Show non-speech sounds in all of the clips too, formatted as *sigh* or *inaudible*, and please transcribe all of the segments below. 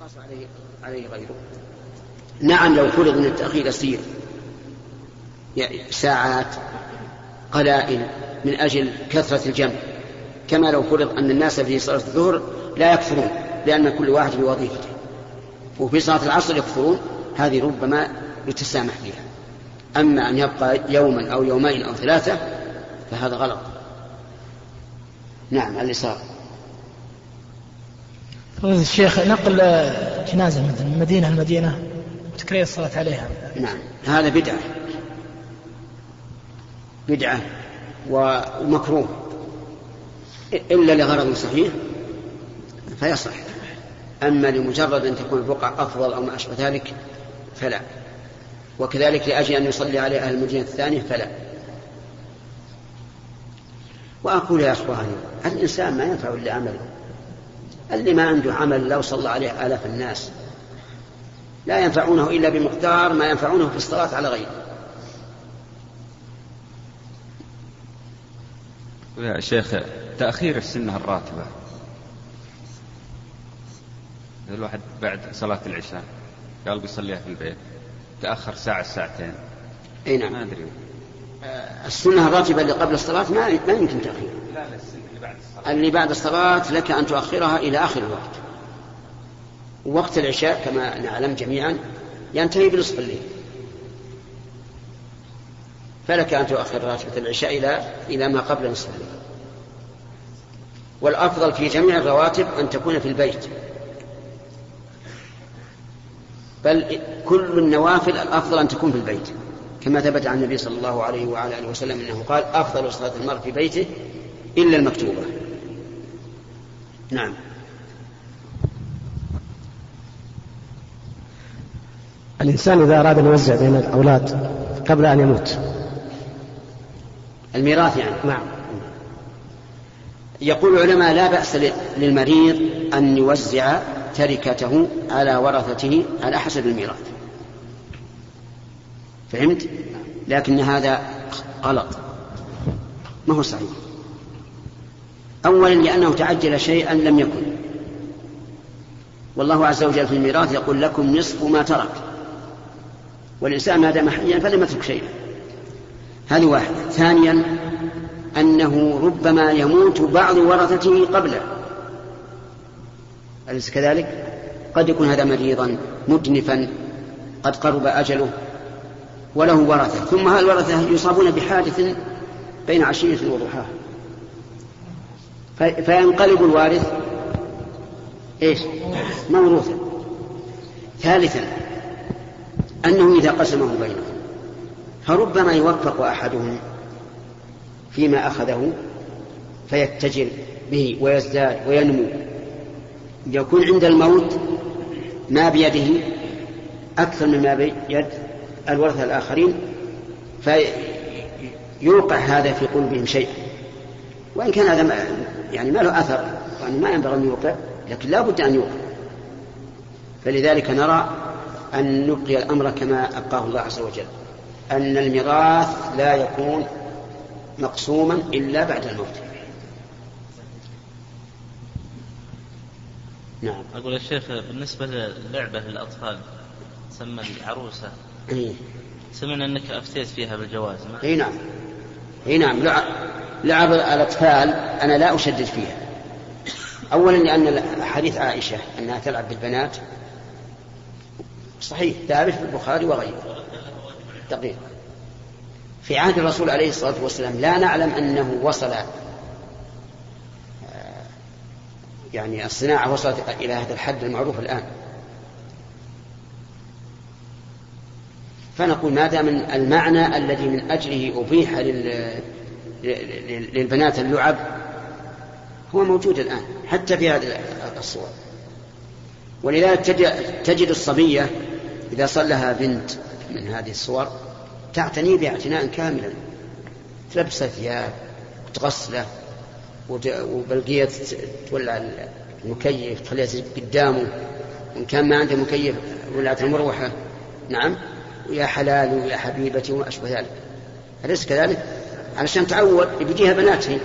وقاس عليه عليه غيره. نعم لو فرض من التأخير يسير يعني ساعات قلائل من أجل كثرة الجمع. كما لو فرض أن الناس في صلاة الظهر لا يكثرون لأن كل واحد بوظيفته وفي صلاة العصر يكثرون هذه ربما يتسامح فيها أما أن يبقى يوما أو يومين أو ثلاثة فهذا غلط. نعم اليسار الشيخ نقل جنازة من مدينة لمدينة وتكرير الصلاة عليها. نعم. هذا بدعة. بدعة ومكروه. إلا لغرض صحيح فيصح. أما لمجرد أن تكون البقعة أفضل أو ما أشبه ذلك فلا. وكذلك لأجل أن يصلي عليه أهل المدينة الثانية فلا. وأقول يا أخواني الإنسان ما ينفع إلا عمله. اللي ما عنده عمل لو صلى عليه آلاف الناس. لا ينفعونه إلا بمقدار ما ينفعونه في الصلاة على غيره. يا شيخ تأخير السنة الراتبة. الواحد بعد صلاة العشاء قال بيصليها في البيت تأخر ساعة ساعتين. أي نعم. ما أدري. السنة الراتبة اللي قبل الصلاة ما ما يمكن تأخيرها. لا السنة اللي بعد الصلاة. اللي بعد الصلاة لك أن تؤخرها إلى آخر الوقت. وقت العشاء كما نعلم جميعا ينتهي بنصف الليل. فلك أن تؤخر راتبة العشاء إلى إلى ما قبل نصف الليل. والأفضل في جميع الرواتب أن تكون في البيت. بل كل النوافل الأفضل أن تكون في البيت. كما ثبت عن النبي صلى الله عليه وعلى آله وسلم أنه قال أفضل صلاة المرء في بيته إلا المكتوبة. نعم. الإنسان إذا أراد أن يوزع بين الأولاد قبل أن يموت. الميراث يعني. نعم. يقول العلماء لا بأس للمريض أن يوزع تركته على ورثته على حسب الميراث. فهمت؟ لكن هذا غلط. ما هو صحيح؟ أولا لأنه تعجل شيئا لم يكن. والله عز وجل في الميراث يقول لكم نصف ما ترك. والإنسان ما دام حيا فلم يترك شيئا. هذه واحدة. ثانيا أنه ربما يموت بعض ورثته قبله. أليس كذلك؟ قد يكون هذا مريضا مدنفا قد قرب أجله. وله ورثة. ثم هالورثة يصابون بحادث بين عشية وضحاها؟ فينقلب الوارث إيش؟ موروثا. ثالثا أنه إذا قسمه بينهم فربما يوفق أحدهم فيما أخذه فيتجر به ويزداد وينمو. يكون عند الموت ما بيده أكثر مما بيد الورثة الآخرين فيوقع هذا في قلوبهم شيء. وإن كان هذا ما يعني ما له أثر يعني ما ينبغي أن يوقع لكن لا بد أن يوقع. فلذلك نرى أن نبقي الأمر كما أبقاه الله عز وجل أن الميراث لا يكون مقسوما إلا بعد الموت. نعم. أقول يا شيخ بالنسبة للعبة للأطفال تسمى العروسة. إيه؟ سمعنا أنك أفتيت فيها بالجواز إي نعم. إي نعم. لعب, لعب الأطفال أنا لا أشدد فيها. اولا لأن حديث عائشة أنها تلعب بالبنات صحيح ثابت في البخاري وغيره. دقيق. في عهد الرسول عليه الصلاة والسلام لا نعلم أنه وصل يعني الصناعة وصلت إلى هذا الحد المعروف الآن. فنقول ما دام المعنى الذي من أجله أبيح للبنات اللعب هو موجود الآن حتى في هذه الصور. ولذلك تجد الصبية إذا صلها بنت من هذه الصور تعتني باعتناء كاملا. تلبسه ثياب وتغسله وبلقية تولع المكيف تخليها قدامه. وإن كان ما عنده مكيف ولعت المروحة. نعم؟ ويا حلال ويا حبيبتي وما أشبه ذلك. أليس كذلك؟ علشان تعود بيجيها بنات هي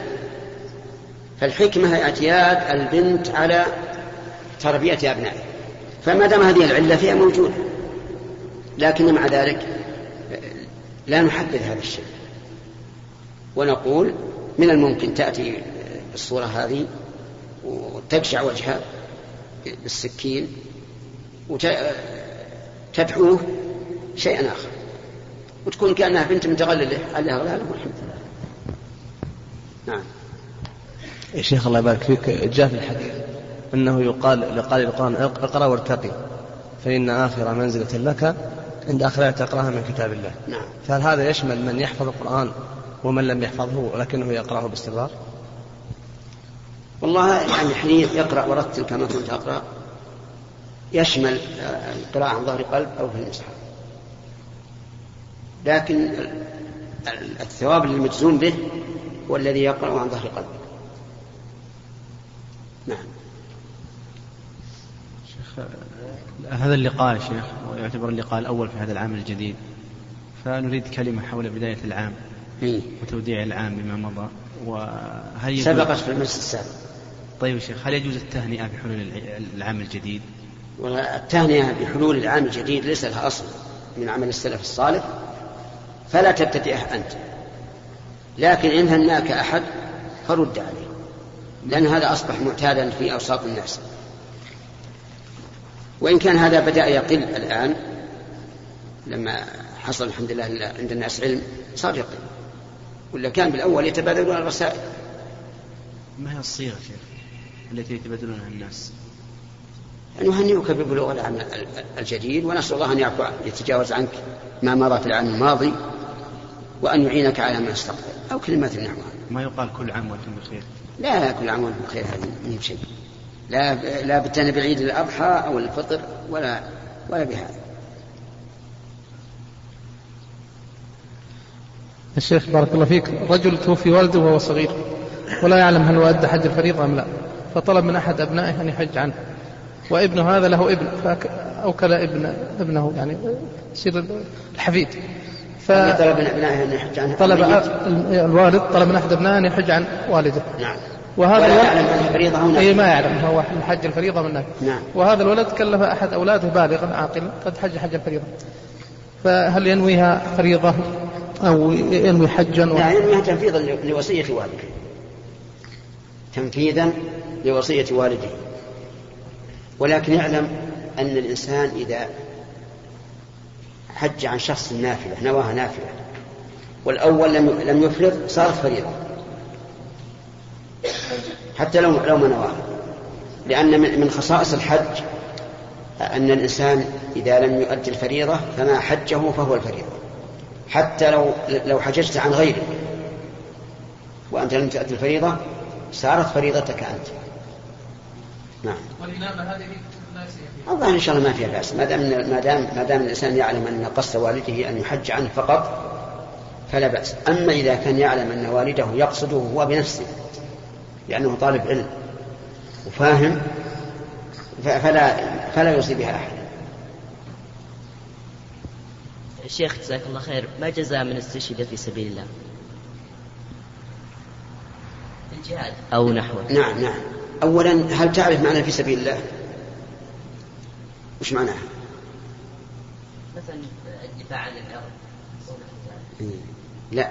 فالحكمة هي اعتياد البنت على تربية أبنائها. فما دام هذه العلة فهي موجودة. لكن مع ذلك لا نحدد هذا الشيء. ونقول من الممكن تأتي بالصورة هذه وتقشع وجهها بالسكين وتدعوه شيئا آخر. وتكون كأنها بنت متغللة. عليها غلالة والحمد لله. نعم. يا شيخ الله يبارك فيك. جاء في الحديث أنه يقال لقال القرآن اقرأ وارتقي فإن آخر منزلة لك عند آخر تقرأها من كتاب الله. نعم. فهل هذا يشمل من يحفظ القرآن ومن لم يحفظه ولكنه يقرأه باستمرار؟ والله يعني حين يقرأ ورتل كما كنت أقرأ يشمل القراءة عن ظهر قلب أو في المصحف لكن الثواب المجزوم به هو الذي يقرأ عن ظهر قلب نعم. شيخ هذا اللقاء يا شيخ ويعتبر اللقاء الأول في هذا العام الجديد. فنريد كلمة حول بداية العام؟ وتوديع العام بما مضى. وهل سبقت في المجلس السابق. طيب يا شيخ هل يجوز التهنئة بحلول الع- العام الجديد؟ والتهنئة بحلول العام الجديد ليس لها أصل من عمل السلف الصالح. فلا تبتدئه أنت. لكن إن هناك أحد فرد عليه لأن هذا أصبح معتادا في أوساط الناس. وإن كان هذا بدأ يقل الآن لما حصل الحمد لله عند الناس علم صار يقل. ولا كان بالأول يتبادلون الرسائل. ما هي الصيغة شيخ التي يتبادلونها الناس؟ نهنئك ببلوغ العام الجديد ونسأل الله أن يعفو يتجاوز عنك ما مضى في العام الماضي. وأن يعينك على ما يستقبل أو كلمات نحوها ما يقال كل عام وأنتم بخير؟ لا لا كل عام وأنتم بخير هذه من شيء لا لا بالتهنئة بعيد الأضحى أو الفطر ولا ولا بهذا. الشيخ بارك الله فيك رجل توفي والده وهو صغير ولا يعلم هل هو أدى حج الفريضة أم لا فطلب من أحد أبنائه أن يحج عنه. وابنه هذا له ابن فأوكل ابن ابنه يعني يصير الحفيد. طلب من أبنائه أن يحج فطلب ميت. الوالد طلب من أحد أبنائه أن يحج عن والده. نعم. وهذا ولا يعلم أنها فريضة هنا. اي ما يعلم. هو الحج الفريضة من نعم. وهذا الولد كلف أحد أولاده بالغا عاقلا قد حج حج الفريضة. فهل ينويها فريضة أو ينوي حجا؟ و... لا ينويها تنفيذا لوصية والده. تنفيذا لوصية والده. ولكن يعلم أن الإنسان إذا حج عن شخص نافلة نواها نافلة. والأول لم لم يفرض صارت فريضة. حتى لو لو ما نواها. لأن من خصائص الحج أن الإنسان إذا لم يؤدي الفريضة فما حجه فهو الفريضة. حتى لو لو حججت عن غيرك وأنت لم تؤدي الفريضة صارت فريضتك أنت. نعم. والإمامة هذه الظاهر إن شاء الله ما فيها بأس. ما دام ما دام ما دام الإنسان يعلم أن قصد والده أن يحج عنه فقط فلا بأس. أما إذا كان يعلم أن والده يقصده هو بنفسه لأنه طالب علم وفاهم فلا فلا يوصي بها أحد. شيخ جزاك الله خير. ما جزاء من استشهد في سبيل الله؟ الجهاد. أو نحوه. نعم نعم. اولا هل تعرف معنى في سبيل الله؟ وش معناها؟ مثلا الدفاع عن الأرض. لا.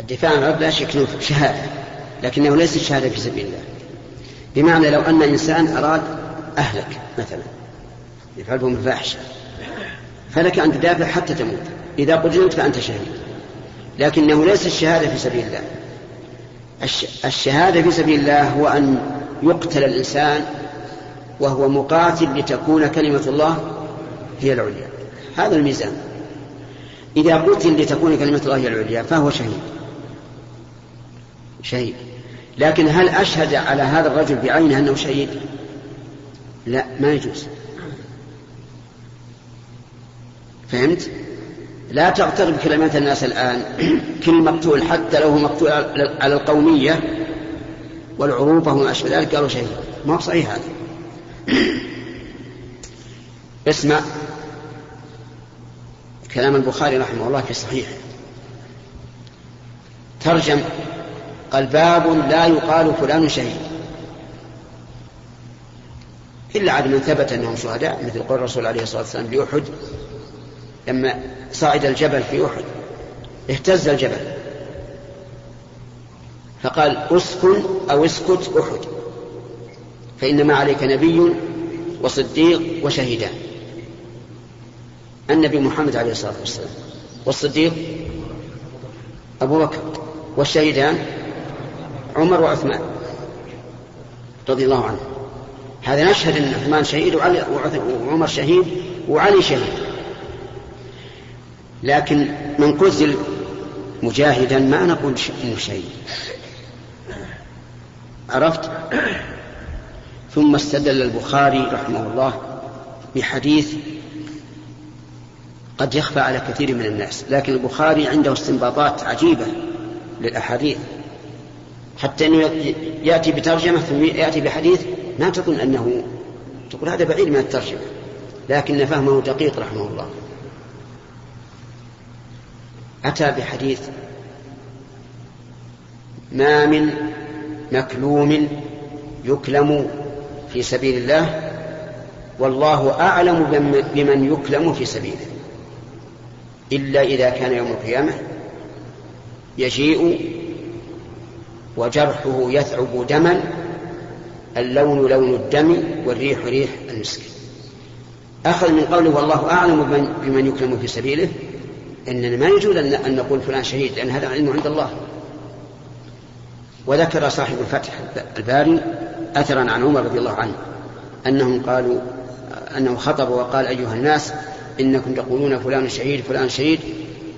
الدفاع عن الأرض لا شك شهادة لكنه ليس شهادة في سبيل الله. بمعنى لو أن إنسان أراد أهلك مثلا يفعل بهم الفاحشة فلك أن تدافع حتى تموت. إذا قتلت فأنت شهيد. لكنه ليس الشهادة في سبيل الله. الش- الشهادة في سبيل الله هو أن يقتل الإنسان وهو مقاتل لتكون كلمة الله هي العليا. هذا الميزان. إذا قتل لتكون كلمة الله هي العليا فهو شهيد. شهيد. لكن هل أشهد على هذا الرجل بعينه أنه شهيد؟ لا ما يجوز. فهمت؟ لا تغترب كلمات الناس الآن. *clears throat* كل مقتول حتى لو هو مقتول على على القومية والعروبة وما أشبه ذلك قالوا شهيد. ما هو صحيح هذا؟ اسمع كلام البخاري رحمه الله في صحيح ترجم قال باب لا يقال فلان شهيد. إلا على من ثبت أنهم شهداء مثل قول الرسول عليه الصلاة والسلام لأحد لما صعد الجبل في أحد اهتز الجبل. فقال اسكن أو اسكت أحد. فإنما عليك نبي وصديق وشهيدان. النبي محمد عليه الصلاة والسلام. والصديق أبو بكر. والشهيدان عمر وعثمان رضي الله عنه هذا نشهد أن عثمان شهيد وعلي وعمر شهيد وعلي شهيد. لكن من قتل مجاهدا ما نقول إنه شهيد. عرفت؟ ثم استدل البخاري رحمه الله بحديث قد يخفى على كثير من الناس لكن البخاري عنده استنباطات عجيبة للأحاديث. حتى أنه يأتي بترجمة ثم يأتي بحديث ما تظن أنه تقول هذا بعيد من الترجمة لكن فهمه دقيق رحمه الله. أتى بحديث ما من مكلوم يكلم في سبيل الله والله أعلم بمن يكلم في سبيله. إلا إذا كان يوم القيامة يجيء وجرحه يثعب دما اللون لون الدم والريح ريح المسك. أخذ من قوله والله أعلم بمن يكلم في سبيله. إننا ما يجوز أن نقول فلان شهيد لأن هذا علم عند الله. وذكر صاحب الفتح الباري أثرا عن عمر رضي الله عنه أنهم قالوا أنه خطب وقال أيها الناس إنكم تقولون فلان شهيد فلان شهيد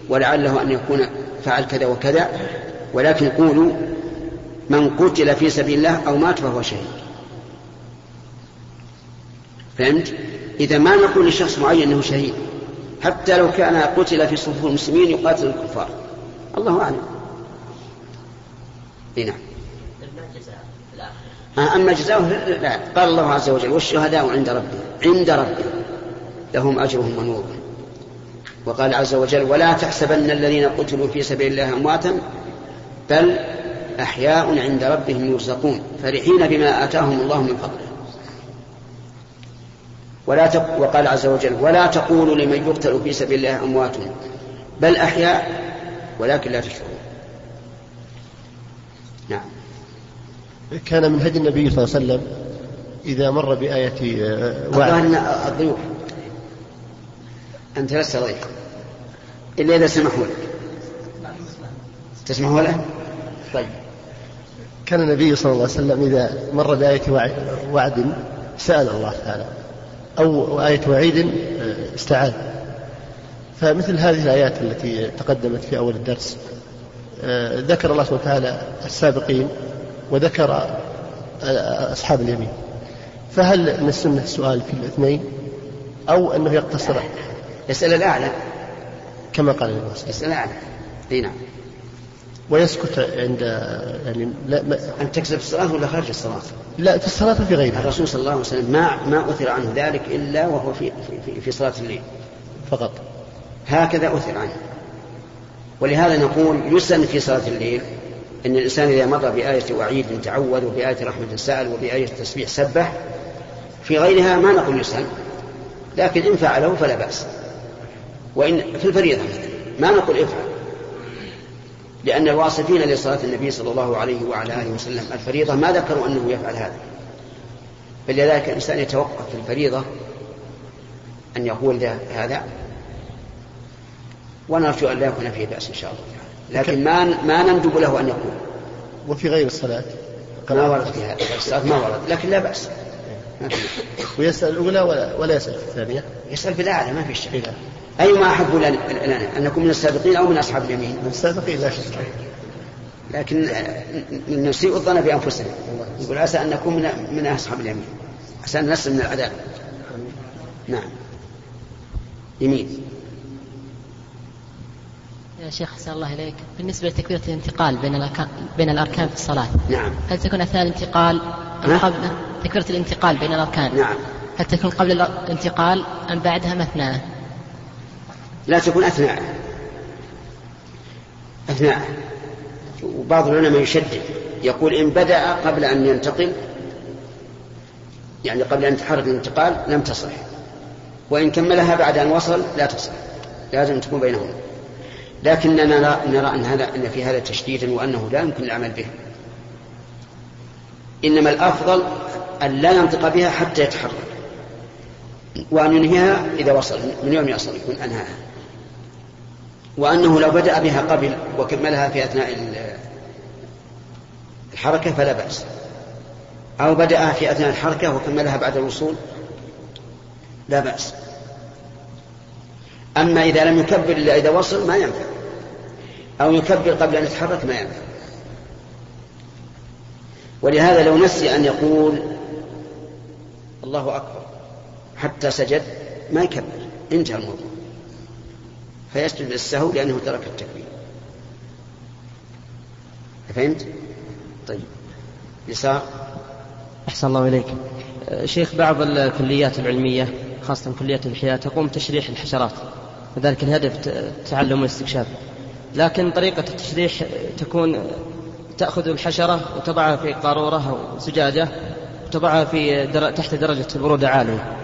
ولعله أن يكون فعل كذا وكذا ولكن قولوا من قتل في سبيل الله أو مات فهو شهيد. فهمت؟ إذا ما نقول لشخص معين أنه شهيد حتى لو كان قتل في صفوف المسلمين يقاتل الكفار. الله أعلم. نعم. أما جزاؤه لا قال الله عز وجل والشهداء عند ربهم عند ربهم. لهم أجرهم ونورهم. وقال عز وجل ولا تحسبن الذين قتلوا في سبيل الله أمواتا بل أحياء عند ربهم يرزقون فرحين بما آتاهم الله من فضله. ولا تق... وقال عز وجل ولا تقولوا لمن يقتل في سبيل الله أموات بل أحياء ولكن لا تشعرون. نعم. كان من هدي النبي صلى الله عليه وسلم إذا مر بآية آه، وعد. الضيوف. أنت لست ضيف إلا إذا سمحوا لك. تسمحوا له؟ طيب. كان النبي صلى الله عليه وسلم إذا مر بآية وعد سأل الله تعالى. أو آية وعيد آه، استعاذ. فمثل هذه الآيات التي تقدمت في أول الدرس آه، ذكر الله سبحانه وتعالى السابقين وذكر آه، أصحاب اليمين. فهل من السنة السؤال في الاثنين؟ أو أنه يقتصر يسأل الأعلى. كما قال النبي صلى يسأل الأعلى. أي نعم. ويسكت عند يعني لا ما أن تكسب الصلاة ولا خارج الصلاة؟ لا في الصلاة وفي غيرها. الرسول صلى الله عليه وسلم ما ما أثر عنه ذلك إلا وهو في في, في صلاة الليل. فقط. هكذا أثر عنه. ولهذا نقول يسن في صلاة الليل. أن الإنسان إذا مر بآية وعيد تعوذ وبآية رحمة سأل وبآية تسبيح سبح في غيرها ما نقول يسن لكن إن فعله فلا بأس. وإن في الفريضة مثلا ما نقول افعل. لأن الواصفين لصلاة النبي صلى الله عليه وعلى آله وسلم الفريضة ما ذكروا أنه يفعل هذا. فلذلك الإنسان يتوقف في الفريضة أن يقول هذا. ونرجو أن لا يكون فيه بأس إن شاء الله لكن ما ما نندب له أن يقول. وفي غير الصلاة. ما ورد في هذا. الصلاة ما ورد. لكن لا بأس. ويسأل الأولى ولا, ولا يسأل في الثانية؟ يسأل في الأعلى ما في شك. أيما أحب لنا أن نكون من السابقين أو من أصحاب اليمين؟ من السابقين لا شك. لكن نسيء الظن بأنفسنا. يقول عسى أن نكون من, من أصحاب اليمين. عسى أن نسلم من العذاب نعم. يمين. يا شيخ أحسن الله إليك. بالنسبة لتكبيرة الانتقال بين الأركان, بين الأركان في الصلاة نعم. هل تكون أثناء الانتقال أم قبل تكبيرة الانتقال بين الأركان؟ نعم. هل تكون قبل الانتقال أم بعدها مثنى؟ لا تكون أثناء. أثناء. وبعض العلماء يشدد. يقول إن بدأ قبل أن ينتقل يعني قبل أن يتحرك الانتقال لم تصح. وإن كملها بعد أن وصل لا تصح. لازم تكون بينهما. لكننا نرى, نرى أن, هذا أن في هذا تشديدا وأنه لا يمكن العمل به. إنما الأفضل أن لا ينطق بها حتى يتحرك. وأن ينهيها إذا وصل من يوم يصل يكون أنهاها. وأنه لو بدأ بها قبل وكملها في أثناء الحركة فلا بأس. أو بدأ في أثناء الحركة وكملها بعد الوصول لا بأس. أما إذا لم يكبر إلا إذا وصل ما ينفع. أو يكبر قبل أن يتحرك ما ينفع. ولهذا لو نسي أن يقول الله أكبر حتى سجد ما يكبر انتهى الموضوع. فيسجد للسهو لأنه ترك التكبير. فهمت؟ طيب. يسار؟ أحسن الله إليك. شيخ بعض الكليات العلمية خاصة كليات الإحياء تقوم بتشريح الحشرات. وذلك الهدف تعلم والاستكشاف لكن طريقة التشريح تكون تأخذ الحشرة وتضعها في قارورة أو زجاجة وتضعها في در... تحت درجة البرودة عالية.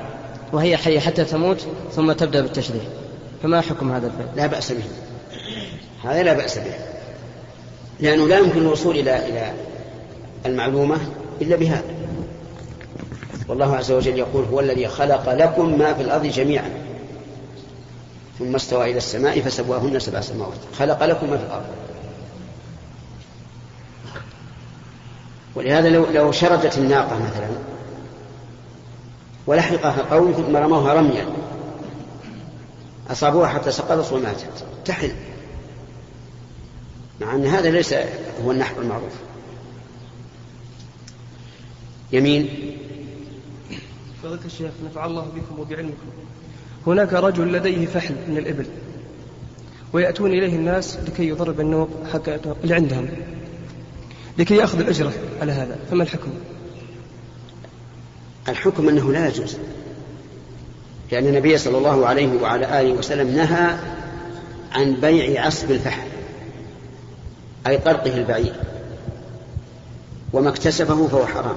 وهي حية حتى تموت ثم تبدأ بالتشريح. فما حكم هذا الفعل؟ لا بأس به. هذا لا بأس به. لأنه لا يمكن الوصول إلى إلى المعلومة إلا بهذا. والله عز وجل يقول هو الذي خلق لكم ما في الأرض جميعا. ثم استوى إلى السماء فسواهن سبع سماوات. خلق لكم ما في الأرض. ولهذا لو لو شردت الناقة مثلا ولحقها قوم ثم رموها رميا. أصابوها حتى سقطت وماتت تحل مع أن هذا ليس هو النحو المعروف. يمين. فضلت الشيخ نفع الله بكم وبعلمكم. هناك رجل لديه فحل من الإبل ويأتون إليه الناس لكي يضرب النوق حق اللي عندهم لكي يأخذ الأجرة على هذا. فما الحكم؟ الحكم أنه لا يجوز. لأن النبي صلى الله عليه وعلى آله وسلم نهى عن بيع عصب الفحل أي طرقه البعير وما اكتسبه فهو حرام.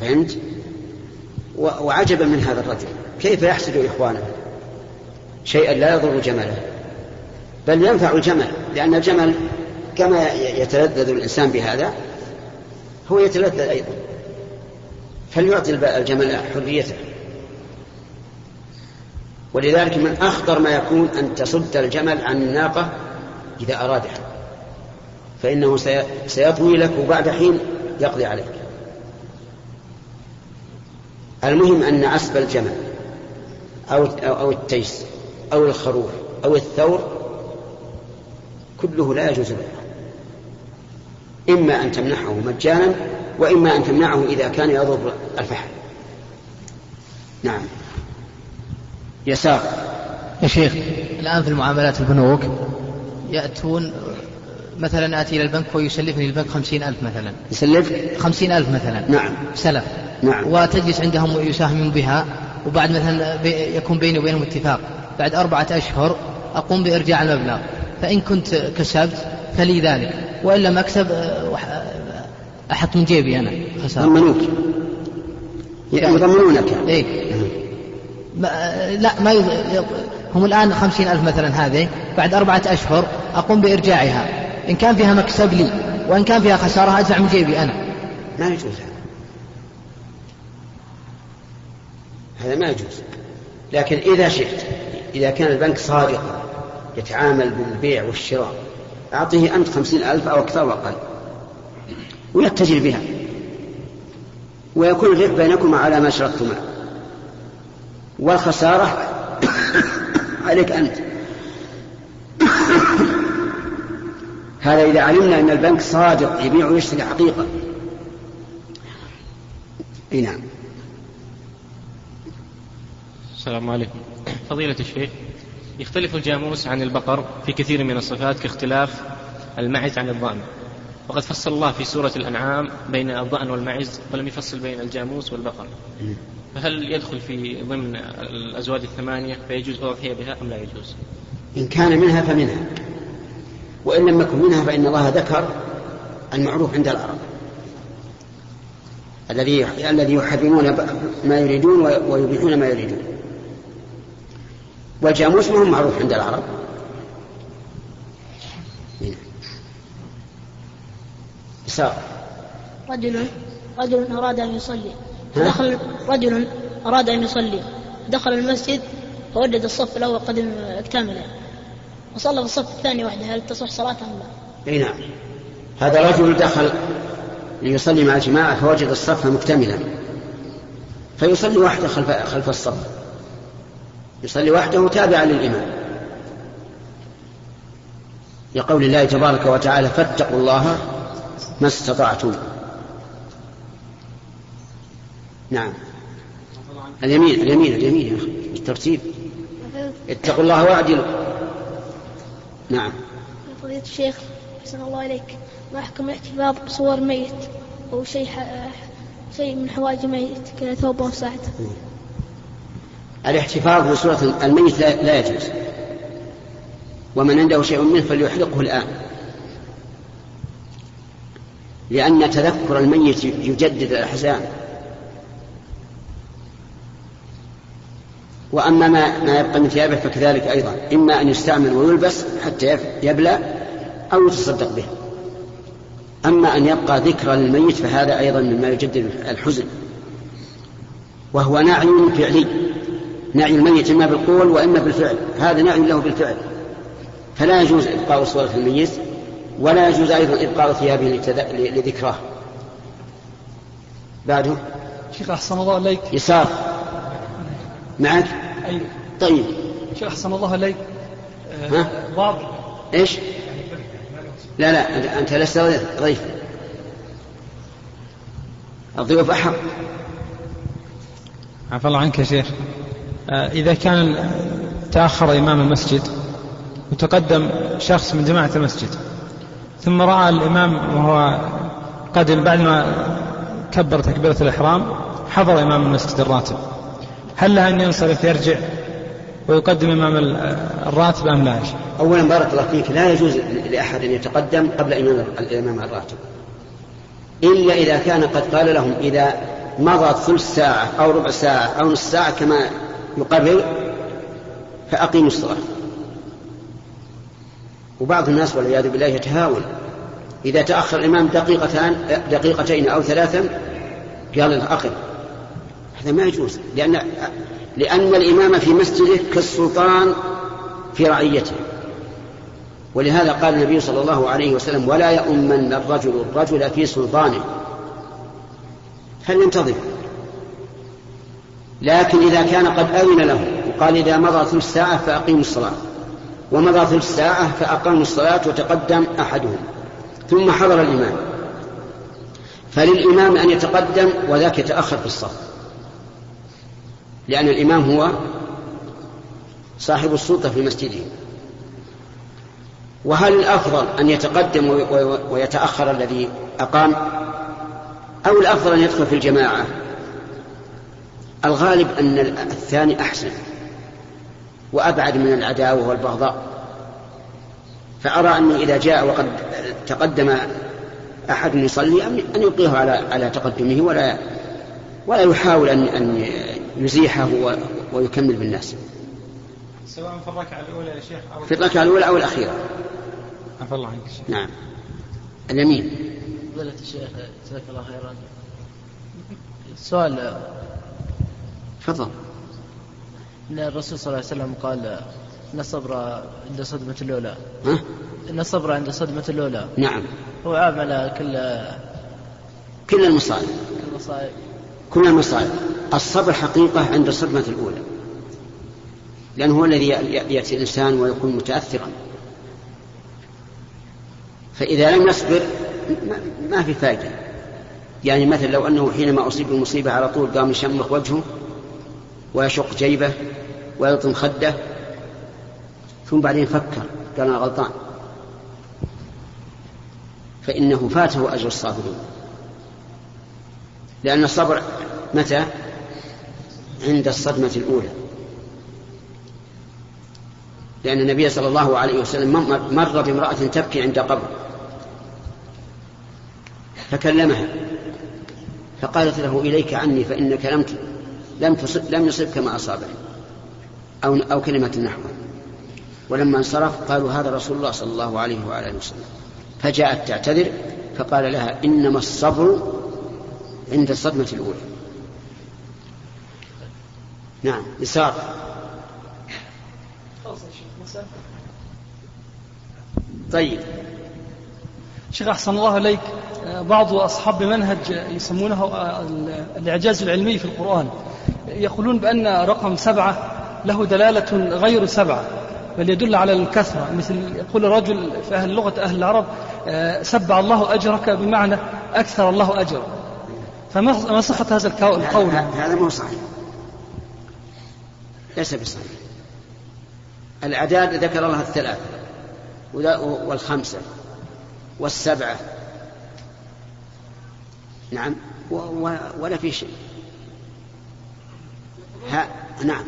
فهمت؟ وعجبا من هذا الرجل. كيف يحسد إخوانه؟ شيئا لا يضر جمله بل ينفع الجمل لأن الجمل كما يتلذذ الإنسان بهذا هو يتلذذ أيضا. فليعطي الجمل حريته؟ ولذلك من أخطر ما يكون أن تصد الجمل عن الناقة إذا أرادها فإنه سيطوي لك وبعد حين يقضي عليك. المهم أن عسب الجمل أو أو التيس أو الخروف أو الثور كله لا يجوز له إما أن تمنحه مجانا وإما أن تمنعه إذا كان يضر الفحل نعم. يسار. يا شيخ. الآن في المعاملات البنوك يأتون مثلا آتي إلى البنك ويسلفني البنك خمسين ألف مثلا. يسلف؟ خمسين ألف مثلا. نعم. سلف. نعم. وتجلس عندهم ويساهمون بها وبعد مثلا يكون بيني وبينهم اتفاق. بعد أربعة أشهر أقوم بإرجاع المبلغ. فإن كنت كسبت فلي ذلك. وإن لم أكسب أحط من جيبي أنا. خسارة. ضمنوك. يضمنونك. إيه. ما لا ما يض... هم الآن خمسين ألف مثلا هذه. بعد أربعة أشهر أقوم بإرجاعها. إن كان فيها مكسب لي وإن كان فيها خسارة أدفع من جيبي أنا. ما يجوز. هذا هذا ما يجوز. لكن إذا شئت إذا كان البنك صادقا يتعامل بالبيع والشراء أعطيه أنت خمسين ألف أو أكثر وأقل. ويتجر بها. ويكون الربح بينكما على ما شرطتما والخسارة *coughs* عليك أنت. *coughs* هذا إذا علمنا أن البنك صادق يبيع ويشتري حقيقة. إي نعم. السلام عليكم. فضيلة الشيخ يختلف الجاموس عن البقر في كثير من الصفات كاختلاف المعز عن الضأن وقد فصل الله في سورة الأنعام بين الضأن والمعز ولم يفصل بين الجاموس والبقر. فهل يدخل في ضمن الأزواج الثمانية فيجوز الأضحية بها أم لا يجوز؟ إن كان منها فمنها. وإن لم يكن منها فإن الله ذكر المعروف عند العرب. الذي الذي يحرمون ما يريدون ويبيحون ما يريدون. والجاموس ما هو معروف عند العرب. سار رجل رجل أراد أن يصلي. دخل رجل أراد أن يصلي. دخل المسجد فوجد الصف الأول قد اكتمل وصلى في الصف الثاني وحده. هل تصح صلاته أم لا؟ أي نعم. هذا رجل دخل ليصلي مع الجماعة فوجد الصف مكتملا. فيصلي وحده خلف, خلف الصف. يصلي وحده تابعا للإمام. لقول الله تبارك وتعالى فاتقوا الله ما استطعتم. نعم. اليمين اليمين اليمين يا أخي الترتيب. اتقوا الله وأعدلوا. نعم. فضيلة الشيخ أحسن الله إليك. ما أحكم الاحتفاظ بصور ميت أو شيء شيء من حوائج ميت كثوب أو ساعة الاحتفاظ بصورة الميت لا, لا يجوز. ومن عنده شيء منه فليحرقه الآن. لأن تذكر الميت يجدد الأحزان. وأما ما, ما يبقى من ثيابه فكذلك أيضا. إما أن يستعمل ويلبس حتى يبلى أو يتصدق به. أما أن يبقى ذكرى للميت فهذا أيضا مما يجدد الحزن. وهو نعي فعلي. نعي الميت إما بالقول وإما بالفعل. هذا نعي له بالفعل. فلا يجوز إبقاء صورة الميت ولا يجوز أيضا إبقاء ثيابه لذكراه. بعده. شيخ أحسن الله عليك يسار. معك؟ أيوه. طيب. شيخ أحسن الله عليك ها؟ ضابط إيش؟ لا لا أنت لست ضيف الضيوف أحق. عفى الله عنك يا شيخ. آه، إذا كان تأخر إمام المسجد وتقدم شخص من جماعة المسجد ثم رأى الإمام وهو قدم بعد ما كبر تكبيرة الإحرام حضر إمام المسجد الراتب. هل له أن ينصرف يرجع ويقدم إمام الراتب أم لا أولا بارك الله فيك لا يجوز لأحد أن يتقدم قبل إمام الإمام الراتب. إلا إذا كان قد قال لهم إذا مضت ثلث ساعة أو ربع ساعة أو نصف ساعة كما يقرر فأقيموا الصلاة. وبعض الناس والعياذ بالله يتهاون. إذا تأخر الإمام دقيقتان دقيقتين أو ثلاثا قال أقم هذا ما يجوز لأن لأن الإمام في مسجده كالسلطان في رعيته. ولهذا قال النبي صلى الله عليه وسلم ولا يؤمن الرجل الرجل في سلطانه. فلينتظر. لكن إذا كان قد أذن له وقال إذا مضى ثلث ساعة فأقيموا الصلاة. ومضى ثلث ساعة فأقاموا الصلاة وتقدم أحدهم ثم حضر الإمام. فللإمام أن يتقدم وذاك يتأخر في الصف لأن الإمام هو صاحب السلطة في مسجده. وهل الأفضل أن يتقدم ويتأخر الذي أقام أو الأفضل أن يدخل في الجماعة؟ الغالب أن الثاني أحسن. وأبعد من العداوة والبغضاء فأرى أنه إذا جاء وقد تقدم أحد يصلي أن يلقيه على على تقدمه ولا ولا يحاول أن أن يزيحه ويكمل بالناس. سواء في الركعة الأولى يا شيخ أو في الركعة الأولى أو الأخيرة. عفى الله عنك نعم. اليمين. فضيلة الشيخ جزاك الله خيرا. سؤال تفضل. إن الرسول صلى الله عليه وسلم قال إن الصبر عند صدمة الأولى. ها؟ إن الصبر عند صدمة الأولى. نعم. هو عام على كل كل المصائب. المصائب. كل المصائب. الصبر حقيقة عند الصدمة الأولى. لأنه هو الذي يأتي الإنسان ويكون متأثرا. فإذا لم يصبر ما في فائدة. يعني مثلا لو أنه حينما أصيب بمصيبة على طول قام يشمخ وجهه ويشق جيبه ويلطم خده ثم بعدين فكر قال أنا غلطان. فإنه فاته أجر الصابرين. لأن الصبر متى؟ عند الصدمة الأولى. لأن النبي صلى الله عليه وسلم مر بامرأة تبكي عند قبر. فكلمها فقالت له إليك عني فإنك لم لم تصب لم يصبك ما أصابني أو أو كلمة نحوه. ولما انصرف قالوا هذا رسول الله صلى الله عليه وعلى آله وسلم. فجاءت تعتذر فقال لها إنما الصبر عند الصدمة الأولى. نعم يسار. طيب. شيخ أحسن الله إليك بعض أصحاب منهج يسمونه الإعجاز العلمي في القرآن. يقولون بأن رقم سبعة له دلالة غير سبعة بل يدل على الكثرة. مثل يقول رجل في أهل لغة أهل العرب سبع الله أجرك بمعنى أكثر الله أجرك فما صحة هذا القول. هذا مو صحيح. ليس بصحيح. الأعداد ذكر الله الثلاثة والخمسة والسبعة. نعم ولا في شيء. ها نعم.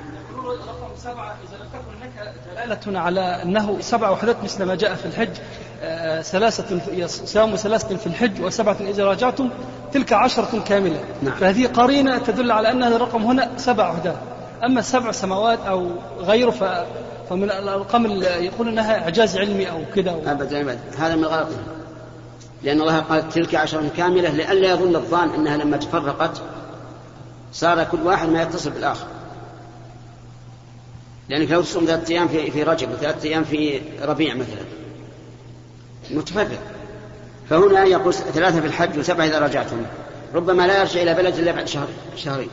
رقم سبعة إذا تكن هناك دلالة على أنه سبع وحدات مثل ما جاء في الحج آه ثلاثة صيام ثلاثة في الحج وسبعة إذا راجعتم تلك عشرة كاملة. نعم. فهذه قرينة تدل على أن هذا الرقم هنا سبع وحدات. أما سبع سماوات أو غيره ف فمن الأرقام اللي يقول أنها إعجاز علمي أو كذا أو أبدا أبدا هذا من غلطه. لأن الله قال تلك عشرة كاملة لئلا يظن الظان أنها لما تفرقت صار كل واحد ما يتصل بالآخر. لأنك لو تصوم ثلاثة أيام في في رجب وثلاثة أيام في ربيع مثلا. متفرق. فهنا يقول ثلاثة في الحج وسبعة إذا رجعتم. ربما لا يرجع إلى بلد إلا بعد شهر شهرين.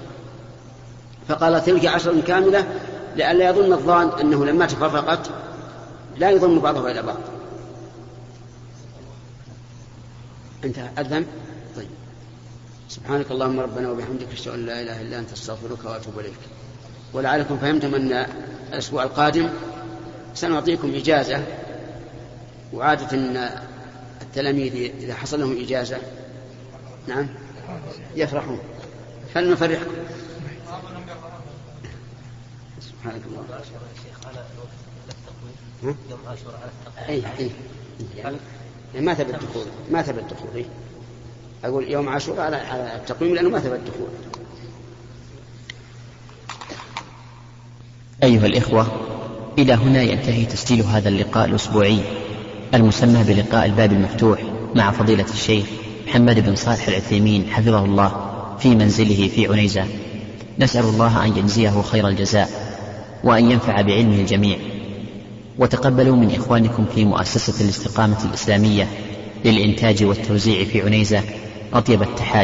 فقال تلك عشرة كاملة لئلا يظن الظان أنه لما تفرقت لا يضم بعضها إلى بعض. أنت أذن؟ سبحانك اللهم ربنا وبحمدك أشهد أن لا إله إلا أنت أستغفرك وأتوب إليك. ولعلكم فهمتم أن الأسبوع القادم سنعطيكم إجازة وعادة أن التلاميذ إذا حصل لهم إجازة نعم يفرحون. فلنفرحكم. سبحانك اللهم. يوم عاشوراء على اي اي يعني ما ثبت دخول ما ثبت دخول أقول يوم عاشوراء على التقويم لأنه ما ثبت دخول. أيها الإخوة إلى هنا ينتهي تسجيل هذا اللقاء الأسبوعي المسمى بلقاء الباب المفتوح مع فضيلة الشيخ محمد بن صالح العثيمين حفظه الله في منزله في عنيزة. نسأل الله أن يجزيه خير الجزاء وأن ينفع بعلمه الجميع. وتقبلوا من إخوانكم في مؤسسة الاستقامة الإسلامية للإنتاج والتوزيع في عنيزة أطيب التحايا